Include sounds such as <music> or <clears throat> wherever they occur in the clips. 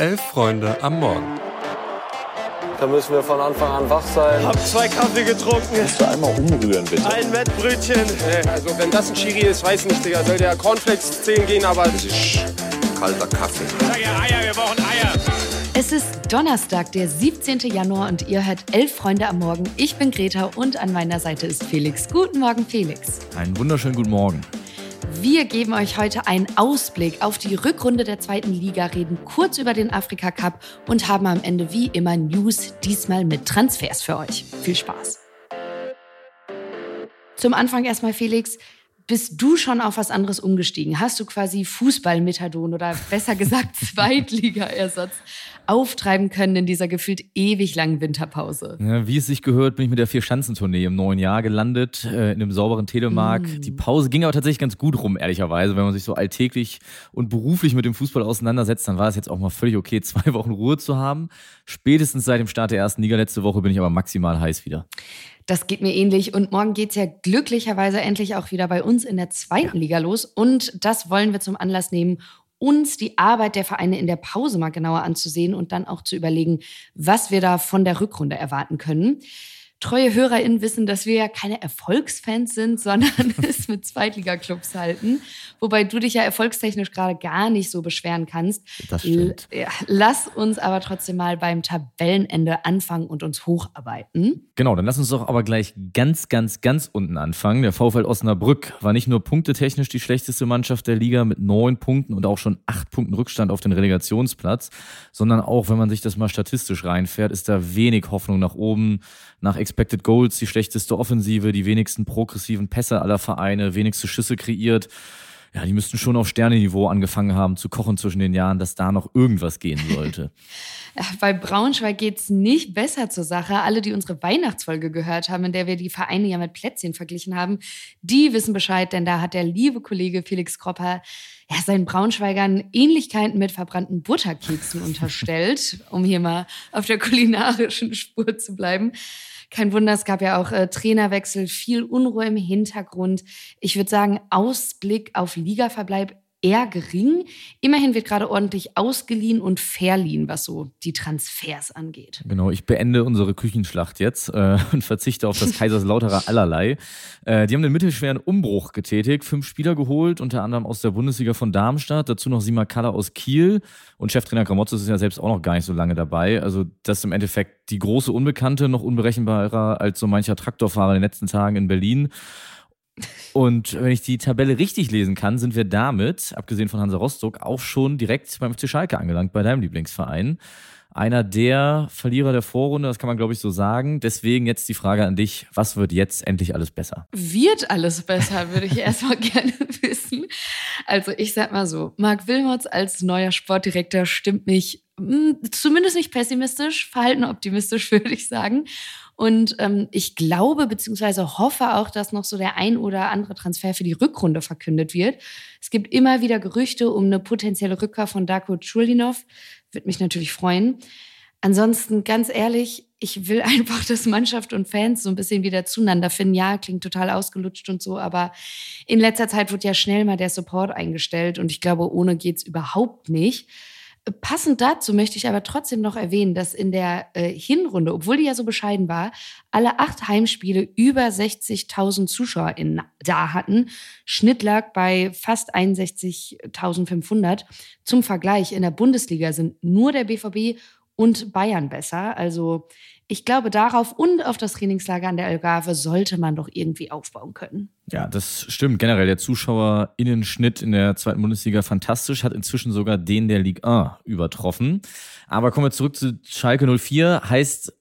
Elf Freunde am Morgen. Da müssen wir von Anfang an wach sein. Hab zwei Kaffee getrunken. Kannst du einmal umrühren, bitte? Ein Wettbrötchen. Also wenn das ein Chiri ist, weiß nicht, Digga. Soll der Cornflakes zählen gehen, aber... Das ist kalter Kaffee. Sag ja Eier, wir brauchen Eier. Es ist Donnerstag, der 17. Januar und ihr hört Elf Freunde am Morgen. Ich bin Greta und an meiner Seite ist Felix. Guten Morgen, Felix. Einen wunderschönen guten Morgen. Wir geben euch heute einen Ausblick auf die Rückrunde der zweiten Liga, reden kurz über den Afrika Cup und haben am Ende wie immer News, diesmal mit Transfers für euch. Viel Spaß. Zum Anfang erstmal, Felix. Bist du schon auf was anderes umgestiegen? Hast du quasi Fußballmethadon oder besser gesagt <laughs> Zweitliga-Ersatz auftreiben können in dieser gefühlt ewig langen Winterpause? Ja, wie es sich gehört, bin ich mit der Vier-Schanzentournee im neuen Jahr gelandet, äh, in einem sauberen Telemark. Mm. Die Pause ging aber tatsächlich ganz gut rum, ehrlicherweise. Wenn man sich so alltäglich und beruflich mit dem Fußball auseinandersetzt, dann war es jetzt auch mal völlig okay, <laughs> zwei Wochen Ruhe zu haben. Spätestens seit dem Start der ersten Liga letzte Woche bin ich aber maximal heiß wieder. Das geht mir ähnlich. Und morgen geht es ja glücklicherweise endlich auch wieder bei uns in der zweiten Liga los. Und das wollen wir zum Anlass nehmen, uns die Arbeit der Vereine in der Pause mal genauer anzusehen und dann auch zu überlegen, was wir da von der Rückrunde erwarten können treue HörerInnen wissen, dass wir ja keine Erfolgsfans sind, sondern <laughs> es mit Zweitliga-Clubs halten. Wobei du dich ja erfolgstechnisch gerade gar nicht so beschweren kannst. Das stimmt. Lass uns aber trotzdem mal beim Tabellenende anfangen und uns hocharbeiten. Genau, dann lass uns doch aber gleich ganz, ganz, ganz unten anfangen. Der VfL Osnabrück war nicht nur punktetechnisch die schlechteste Mannschaft der Liga mit neun Punkten und auch schon acht Punkten Rückstand auf den Relegationsplatz, sondern auch, wenn man sich das mal statistisch reinfährt, ist da wenig Hoffnung nach oben nach Expected Goals die schlechteste Offensive, die wenigsten progressiven Pässe aller Vereine, wenigste Schüsse kreiert. Ja, die müssten schon auf Sterneniveau angefangen haben zu kochen zwischen den Jahren, dass da noch irgendwas gehen sollte. <laughs> Bei Braunschweig geht es nicht besser zur Sache. Alle, die unsere Weihnachtsfolge gehört haben, in der wir die Vereine ja mit Plätzchen verglichen haben, die wissen Bescheid, denn da hat der liebe Kollege Felix Kropper ja, seinen Braunschweigern Ähnlichkeiten mit verbrannten Butterkeksen unterstellt, um hier mal auf der kulinarischen Spur zu bleiben. Kein Wunder, es gab ja auch äh, Trainerwechsel, viel Unruhe im Hintergrund. Ich würde sagen, Ausblick auf Ligaverbleib eher gering. Immerhin wird gerade ordentlich ausgeliehen und verliehen, was so die Transfers angeht. Genau, ich beende unsere Küchenschlacht jetzt äh, <laughs> und verzichte auf das <laughs> Kaiserslauterer allerlei. Äh, die haben den mittelschweren Umbruch getätigt, fünf Spieler geholt, unter anderem aus der Bundesliga von Darmstadt, dazu noch Sima Kalla aus Kiel und Cheftrainer Gramozis ist ja selbst auch noch gar nicht so lange dabei. Also das ist im Endeffekt die große Unbekannte, noch unberechenbarer als so mancher Traktorfahrer in den letzten Tagen in Berlin. Und wenn ich die Tabelle richtig lesen kann, sind wir damit, abgesehen von Hansa Rostock, auch schon direkt beim FC Schalke angelangt, bei deinem Lieblingsverein. Einer der Verlierer der Vorrunde, das kann man glaube ich so sagen. Deswegen jetzt die Frage an dich, was wird jetzt endlich alles besser? Wird alles besser, würde ich <laughs> erstmal gerne wissen. Also ich sag mal so, Marc Wilmots als neuer Sportdirektor stimmt mich hm, zumindest nicht pessimistisch, verhalten optimistisch, <laughs> würde ich sagen. Und ähm, ich glaube bzw. hoffe auch, dass noch so der ein oder andere Transfer für die Rückrunde verkündet wird. Es gibt immer wieder Gerüchte um eine potenzielle Rückkehr von Darko Chulinov. Würde mich natürlich freuen. Ansonsten, ganz ehrlich, ich will <laughs> einfach, dass Mannschaft und Fans so ein bisschen wieder zueinander finden. Ja, klingt total ausgelutscht und so, aber in letzter Zeit wird ja schnell mal der Support eingestellt und ich glaube, ohne geht's überhaupt nicht. Passend dazu möchte ich aber trotzdem noch erwähnen, dass in der äh, Hinrunde, obwohl die ja so bescheiden war, alle acht Heimspiele über 60.000 ZuschauerInnen da hatten. Schnitt lag bei fast 61.500. Zum Vergleich, in der Bundesliga sind nur der BVB und Bayern besser. Also ich glaube, darauf und auf das Trainingslager an der Algarve sollte man doch irgendwie aufbauen können. Ja, das stimmt. Generell der Zuschauerinnenschnitt in der zweiten Bundesliga fantastisch, hat inzwischen sogar den der Ligue 1 übertroffen. Aber kommen wir zurück zu Schalke 04. Heißt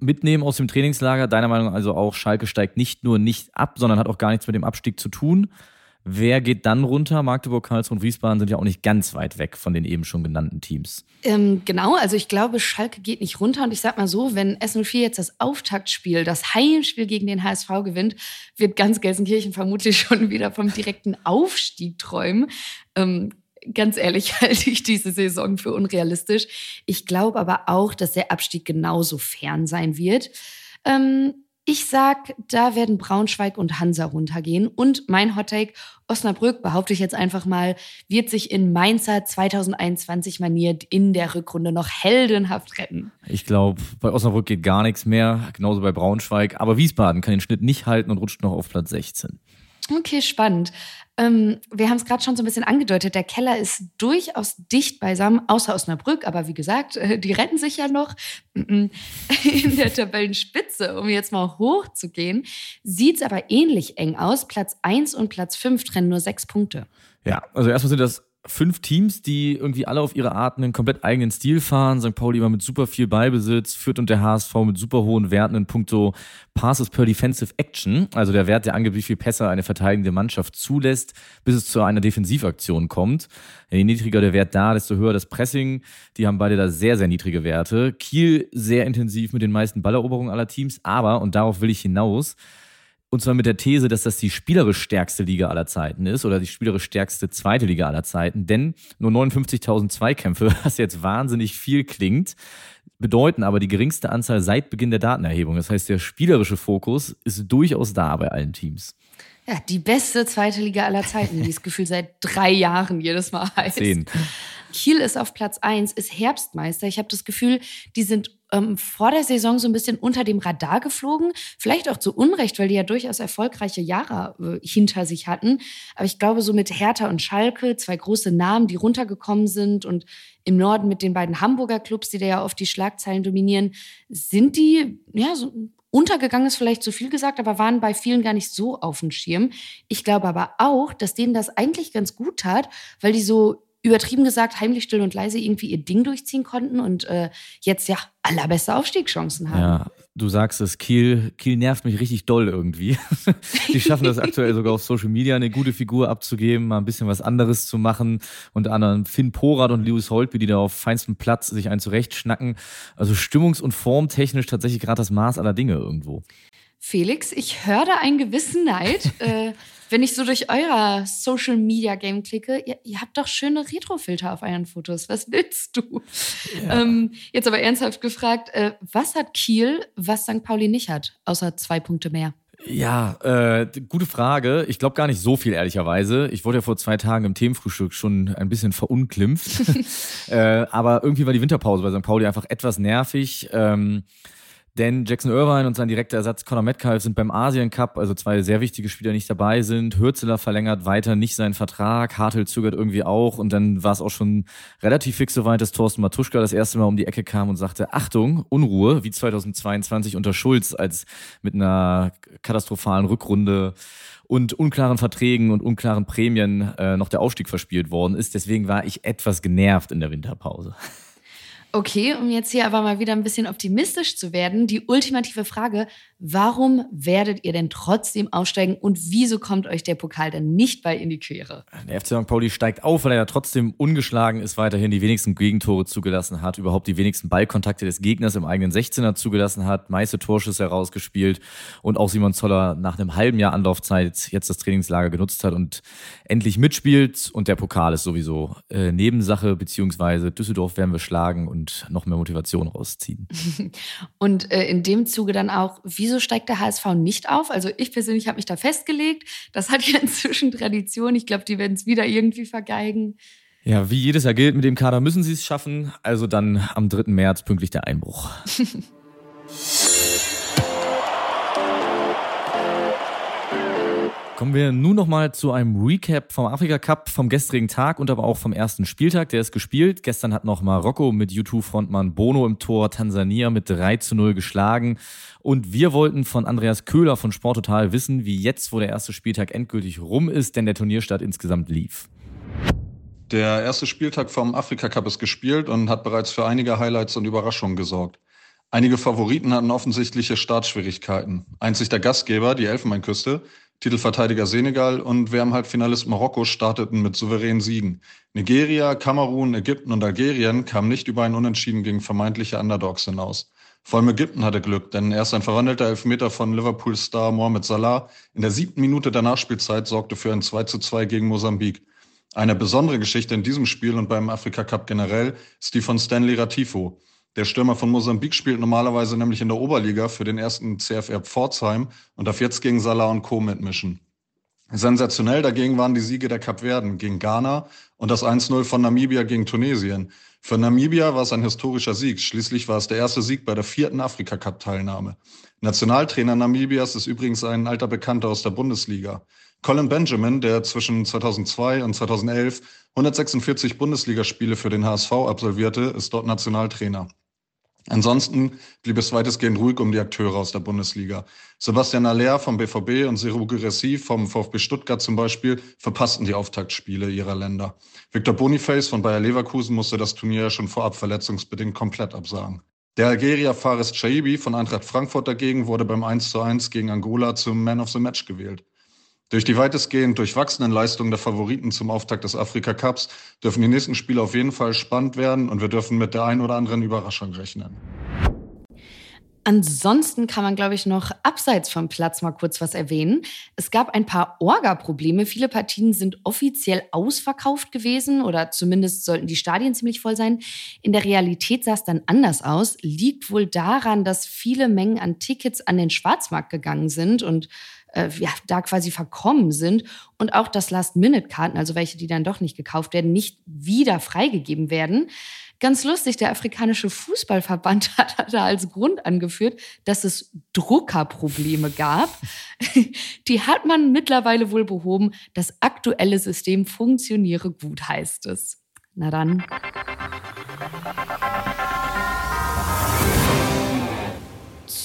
mitnehmen aus dem Trainingslager, deiner Meinung also auch, Schalke steigt nicht nur nicht ab, sondern hat auch gar nichts mit dem Abstieg zu tun. Wer geht dann runter? Magdeburg, Karlsruhe und Wiesbaden sind ja auch nicht ganz weit weg von den eben schon genannten Teams. Ähm, genau, also ich glaube, Schalke geht nicht runter. Und ich sag mal so, wenn S04 jetzt das Auftaktspiel, das Heimspiel gegen den HSV gewinnt, wird ganz Gelsenkirchen vermutlich <laughs> schon wieder vom direkten Aufstieg träumen. Ähm, ganz ehrlich <laughs> halte ich diese Saison für unrealistisch. Ich glaube aber auch, dass der Abstieg genauso fern sein wird. Ähm, Ich sag, da werden Braunschweig und Hansa runtergehen. Und mein Hottake, Osnabrück, behaupte ich jetzt einfach mal, wird sich in Mainzer 2021 maniert in der Rückrunde noch heldenhaft retten. Ich glaube, bei Osnabrück geht gar nichts mehr, genauso bei Braunschweig. Aber Wiesbaden kann den Schnitt nicht halten und rutscht noch auf Platz 16. Okay, spannend. Ähm, wir haben es gerade schon so ein bisschen angedeutet. Der Keller ist durchaus dicht beisammen, außer Osnabrück. Aber wie gesagt, äh, die retten sich ja noch <laughs> in der Tabellenspitze. Um jetzt mal hochzugehen, sieht es aber ähnlich eng aus. Platz 1 und Platz 5 trennen nur sechs Punkte. Ja, also erstmal sind das fünf Teams, die irgendwie alle auf ihre Art einen komplett eigenen Stil fahren. St. Pauli immer mit super viel Beibesitz, führt und der HSV mit super hohen Werten in puncto Passes per Defensive Action, also der Wert, der angibt, wie viel Pässe eine verteidigende Mannschaft zulässt, bis es zu einer Defensivaktion kommt. Je niedriger der Wert da, desto höher das Pressing. Die haben beide da sehr, sehr niedrige Werte. Kiel sehr intensiv mit den meisten Balleroberungen aller Teams, aber, und darauf will ich hinaus, und zwar mit der These, dass das die spielerisch stärkste Liga aller Zeiten ist oder die spielerisch stärkste zweite Liga aller Zeiten. Denn nur 59.000 Zweikämpfe, <laughs> was jetzt wahnsinnig viel klingt, bedeuten aber die geringste Anzahl seit Beginn der Datenerhebung. Das heißt, der spielerische Fokus ist durchaus da bei allen Teams. Ja, die beste zweite Liga aller Zeiten, die das <laughs> Gefühl seit drei Jahren jedes Mal heißt. Zehn. Kiel ist auf Platz 1, ist Herbstmeister. Ich habe das Gefühl, die sind ähm, vor der Saison so ein bisschen unter dem Radar geflogen. Vielleicht auch zu Unrecht, weil die ja durchaus erfolgreiche Jahre äh, hinter sich hatten. Aber ich glaube, so mit Hertha und Schalke, zwei große Namen, die runtergekommen sind und im Norden mit den beiden Hamburger Clubs, die da ja oft die Schlagzeilen dominieren, sind die, ja, so untergegangen ist vielleicht zu viel gesagt, aber waren bei vielen gar nicht so auf dem Schirm. Ich glaube aber auch, dass denen das eigentlich ganz gut tat, weil die so übertrieben gesagt heimlich still und leise irgendwie ihr Ding durchziehen konnten und äh, jetzt ja allerbeste Aufstiegschancen haben. Ja, du sagst es, Kiel, Kiel nervt mich richtig doll irgendwie. <laughs> Die schaffen das aktuell sogar auf Social Media eine gute Figur abzugeben, mal ein bisschen was anderes zu machen. Unter anderem Finn Porat und Lewis Holtby, die da auf feinstem Platz sich einen zurechtschnacken. Also stimmungs- und formtechnisch tatsächlich gerade das Maß aller Dinge irgendwo. Felix, ich höre da einen gewissen Neid. <laughs> äh, wenn ich so durch euer Social Media Game klicke, ihr, ihr habt doch schöne Retrofilter auf euren Fotos. Was willst du? Ja. Ähm, jetzt aber ernsthaft gefragt, äh, was hat Kiel, was St. Pauli nicht hat, außer zwei Punkte mehr? Ja, äh, gute Frage. Ich glaube gar nicht so viel, ehrlicherweise. Ich wurde ja vor zwei Tagen im Themenfrühstück schon ein bisschen verunglimpft. <laughs> äh, aber irgendwie war die Winterpause bei St. Pauli einfach etwas nervig. Ähm, denn Jackson Irvine und sein direkter Ersatz Conor Metcalf sind beim Asien Cup, also zwei sehr wichtige Spieler, nicht dabei sind. Hürzeler verlängert weiter nicht seinen Vertrag, Hartl zögert irgendwie auch und dann war es auch schon relativ fix soweit, dass Thorsten Matuschka das erste Mal um die Ecke kam und sagte, Achtung, Unruhe, wie 2022 unter Schulz, als mit einer katastrophalen Rückrunde und unklaren Verträgen und unklaren Prämien äh, noch der Aufstieg verspielt worden ist. Deswegen war ich etwas genervt in der Winterpause. Okay, um jetzt hier aber mal wieder ein bisschen optimistisch zu werden, die ultimative Frage, warum werdet ihr denn trotzdem aussteigen und wieso kommt euch der Pokal denn nicht bei in die Quere? Der FC St. Pauli steigt auf, weil er ja trotzdem ungeschlagen ist, weiterhin die wenigsten Gegentore zugelassen hat, überhaupt die wenigsten Ballkontakte des Gegners im eigenen 16er zugelassen hat, meiste Torschüsse herausgespielt und auch Simon Zoller nach einem halben Jahr Anlaufzeit jetzt das Trainingslager genutzt hat und endlich mitspielt und der Pokal ist sowieso äh, Nebensache, beziehungsweise Düsseldorf werden wir schlagen und und noch mehr Motivation rausziehen. <laughs> Und äh, in dem Zuge dann auch, wieso steigt der HSV nicht auf? Also ich persönlich habe mich da festgelegt. Das hat ja <laughs> inzwischen Tradition. Ich glaube, die werden es wieder irgendwie vergeigen. Ja, wie jedes Jahr gilt, mit dem Kader müssen sie es schaffen. Also dann am 3. März pünktlich der Einbruch. <laughs> Kommen wir nun nochmal zu einem Recap vom Afrika Cup vom gestrigen Tag und aber auch vom ersten Spieltag. Der ist gespielt. Gestern hat noch Marokko mit U2-Frontmann Bono im Tor Tansania mit 3 zu 0 geschlagen. Und wir wollten von Andreas Köhler von Sporttotal wissen, wie jetzt, wo der erste Spieltag endgültig rum ist, denn der Turnierstart insgesamt lief. Der erste Spieltag vom Afrika Cup ist gespielt und hat bereits für einige Highlights und Überraschungen gesorgt. Einige Favoriten hatten offensichtliche Startschwierigkeiten. Einzig der Gastgeber, die Elfenbeinküste, Titelverteidiger Senegal und WM-Halbfinalist Marokko starteten mit souveränen Siegen. Nigeria, Kamerun, Ägypten und Algerien kamen nicht über ein Unentschieden gegen vermeintliche Underdogs hinaus. Vor allem Ägypten hatte Glück, denn erst ein verwandelter Elfmeter von Liverpool-Star Mohamed Salah in der siebten Minute der Nachspielzeit sorgte für ein 2 zu 2 gegen Mosambik. Eine besondere Geschichte in diesem Spiel und beim Afrika Cup generell ist die von Stanley Ratifo. Der Stürmer von Mosambik spielt normalerweise nämlich in der Oberliga für den ersten CFR Pforzheim und darf jetzt gegen Salah und Co. mitmischen. Sensationell dagegen waren die Siege der Kapverden gegen Ghana und das 1-0 von Namibia gegen Tunesien. Für Namibia war es ein historischer Sieg. Schließlich war es der erste Sieg bei der vierten Afrika-Cup-Teilnahme. Nationaltrainer Namibias ist übrigens ein alter Bekannter aus der Bundesliga. Colin Benjamin, der zwischen 2002 und 2011 146 Bundesligaspiele für den HSV absolvierte, ist dort Nationaltrainer. Ansonsten blieb es weitestgehend ruhig um die Akteure aus der Bundesliga. Sebastian Aller vom BVB und Seru Guressi vom VfB Stuttgart zum Beispiel verpassten die Auftaktspiele ihrer Länder. Victor Boniface von Bayer Leverkusen musste das Turnier schon vorab verletzungsbedingt komplett absagen. Der Algerier Fares Chaibi von Eintracht Frankfurt dagegen wurde beim 1:1 gegen Angola zum Man of the Match gewählt. Durch die weitestgehend durchwachsenen Leistungen der Favoriten zum Auftakt des Afrika Cups dürfen die nächsten Spiele auf jeden Fall spannend werden und wir dürfen mit der ein oder anderen Überraschung rechnen. Ansonsten kann man, glaube ich, noch abseits vom Platz mal kurz was erwähnen. Es gab ein paar Orga-Probleme. Viele Partien sind offiziell ausverkauft gewesen oder zumindest sollten die Stadien ziemlich voll sein. In der Realität sah es dann anders aus. Liegt wohl daran, dass viele Mengen an Tickets an den Schwarzmarkt gegangen sind und äh, ja, da quasi verkommen sind und auch, dass Last-Minute-Karten, also welche, die dann doch nicht gekauft werden, nicht wieder freigegeben werden. Ganz lustig, der afrikanische Fußballverband <laughs> hat da als Grund angeführt, dass es Druckerprobleme gab. <laughs> Die hat man mittlerweile wohl behoben. Das aktuelle System funktioniere gut, heißt es. Na dann.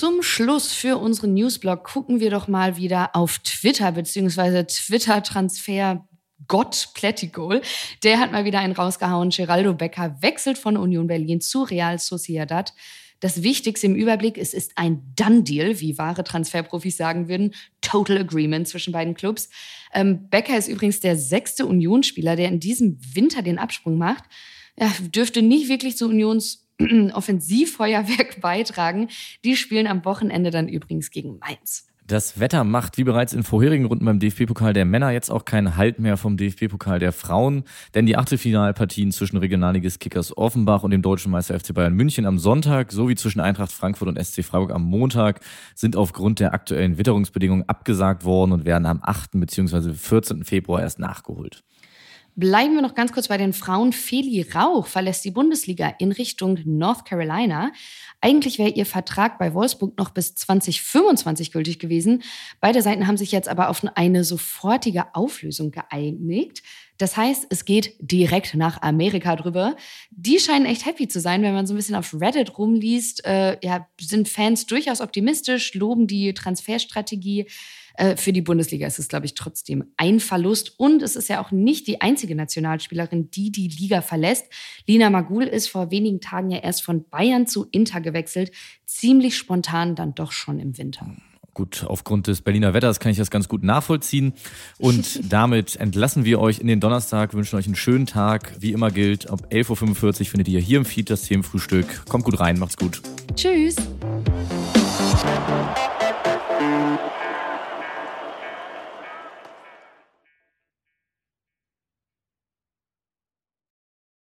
Zum Schluss für unseren Newsblog gucken wir doch mal wieder auf Twitter beziehungsweise Twitter-Transfer Gott Plättigol. Der hat mal wieder einen rausgehauen. Geraldo Becker wechselt von Union Berlin zu Real Sociedad. Das Wichtigste im Überblick ist, ist ein Done-Deal, wie wahre Transferprofis sagen würden. Total Agreement zwischen beiden Clubs. Ähm, Becker ist übrigens der sechste Unionsspieler, der in diesem Winter den Absprung macht. Ja, dürfte nicht wirklich zu Unions <clears throat> Offensivfeuerwerk <laughs> beitragen. Die spielen am Wochenende dann übrigens gegen Mainz. Das Wetter macht, wie bereits in vorherigen Runden beim DFB-Pokal der Männer, jetzt auch keinen Halt mehr vom DFB-Pokal der Frauen. Denn die Achtelfinalpartien zwischen Regionalligist Kickers Offenbach und dem deutschen Meister FC Bayern München am Sonntag sowie zwischen Eintracht Frankfurt und SC Freiburg am Montag sind aufgrund der aktuellen Witterungsbedingungen abgesagt worden und werden am 8. bzw. 14. Februar erst nachgeholt. Bleiben wir noch ganz kurz bei den Frauen. Feli Rauch verlässt die Bundesliga in Richtung North Carolina. Eigentlich wäre ihr Vertrag bei Wolfsburg noch bis 2025 gültig gewesen. Beide Seiten haben sich jetzt aber auf eine sofortige Auflösung geeinigt. Das heißt, es geht direkt nach Amerika drüber. Die scheinen echt happy zu sein, wenn man so ein bisschen auf Reddit rumliest. Äh, ja, sind Fans durchaus optimistisch, loben die Transferstrategie. Äh, für die Bundesliga ist es, glaube ich, trotzdem ein Verlust. Und es ist ja auch nicht die einzige Nationalspielerin, die die Liga verlässt. Lina Magul ist vor wenigen Tagen ja erst von Bayern zu Inter gewechselt. Ziemlich spontan dann doch schon im Winter. Gut, aufgrund des Berliner Wetters kann ich das ganz gut nachvollziehen. Und <laughs> damit entlassen wir euch in den Donnerstag, wünschen euch einen schönen Tag. Wie immer gilt, ab 11.45 Uhr findet ihr hier im Feed das Themenfrühstück. Kommt gut rein, macht's gut. Tschüss.